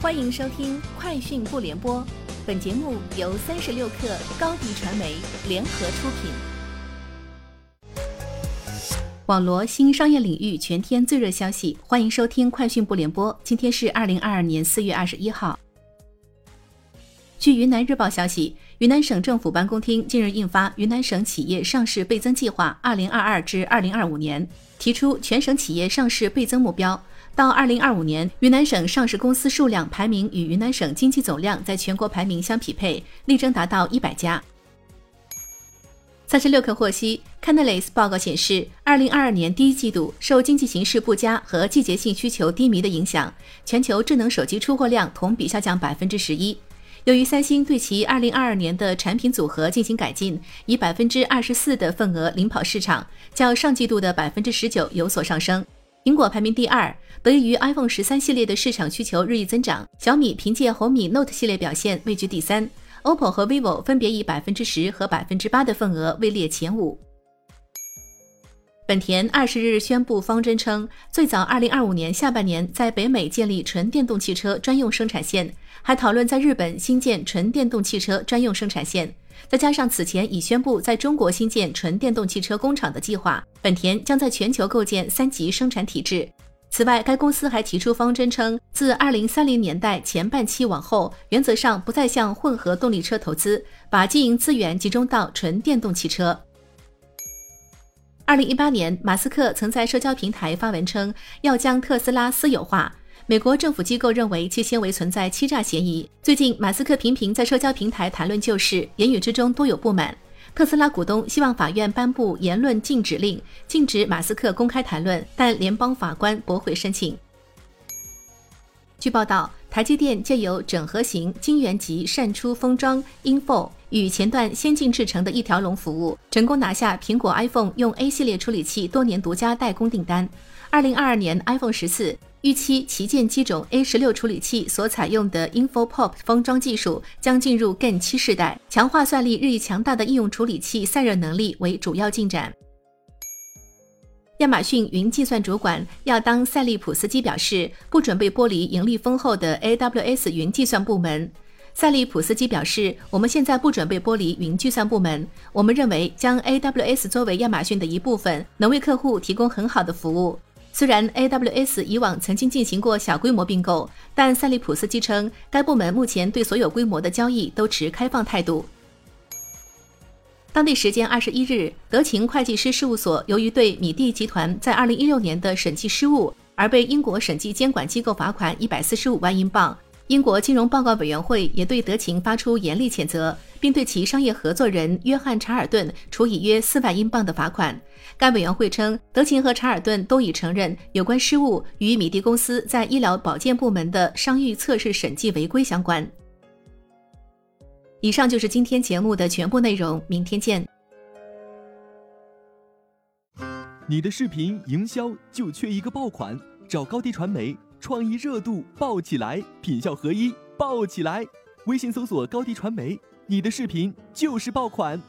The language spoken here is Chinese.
欢迎收听《快讯不联播》，本节目由三十六克高低传媒联合出品。网罗新商业领域全天最热消息，欢迎收听《快讯不联播》。今天是二零二二年四月二十一号。据云南日报消息，云南省政府办公厅近日印发《云南省企业上市倍增计划（二零二二至二零二五年）》，提出全省企业上市倍增目标。到二零二五年，云南省上市公司数量排名与云南省经济总量在全国排名相匹配，力争达到一百家。三十六氪获悉 c a n a l y s 报告显示，二零二二年第一季度受经济形势不佳和季节性需求低迷的影响，全球智能手机出货量同比下降百分之十一。由于三星对其二零二二年的产品组合进行改进，以百分之二十四的份额领跑市场，较上季度的百分之十九有所上升。苹果排名第二，得益于 iPhone 十三系列的市场需求日益增长。小米凭借红米 Note 系列表现位居第三，OPPO 和 vivo 分别以百分之十和百分之八的份额位列前五。本田二十日宣布方针称，最早二零二五年下半年在北美建立纯电动汽车专用生产线，还讨论在日本新建纯电动汽车专用生产线。再加上此前已宣布在中国新建纯电动汽车工厂的计划，本田将在全球构建三级生产体制。此外，该公司还提出方针称，自二零三零年代前半期往后，原则上不再向混合动力车投资，把经营资源集中到纯电动汽车。二零一八年，马斯克曾在社交平台发文称要将特斯拉私有化。美国政府机构认为其行为存在欺诈嫌疑。最近，马斯克频频在社交平台谈论旧事，言语之中多有不满。特斯拉股东希望法院颁布言论禁止令，禁止马斯克公开谈论，但联邦法官驳回申请。据报道，台积电借由整合型晶圆级扇出封装 Info 与前段先进制程的一条龙服务，成功拿下苹果 iPhone 用 A 系列处理器多年独家代工订单。二零二二年 iPhone 十四。预期旗舰机种 A 十六处理器所采用的 InfoPop 封装技术将进入 Gen 七世代，强化算力日益强大的应用处理器散热能力为主要进展。亚马逊云计算主管亚当·塞利普斯基表示，不准备剥离盈利丰厚的 AWS 云计算部门。塞利普斯基表示，我们现在不准备剥离云计算部门，我们认为将 AWS 作为亚马逊的一部分，能为客户提供很好的服务。虽然 AWS 以往曾经进行过小规模并购，但塞利普斯基称，该部门目前对所有规模的交易都持开放态度。当地时间二十一日，德勤会计师事务所由于对米蒂集团在二零一六年的审计失误，而被英国审计监管机构罚款一百四十五万英镑。英国金融报告委员会也对德勤发出严厉谴责，并对其商业合作人约翰·查尔顿处以约四万英镑的罚款。该委员会称，德勤和查尔顿都已承认有关失误与米蒂公司在医疗保健部门的商誉测试审计违规相关。以上就是今天节目的全部内容，明天见。你的视频营销就缺一个爆款，找高低传媒。创意热度爆起来，品效合一爆起来。微信搜索高低传媒，你的视频就是爆款。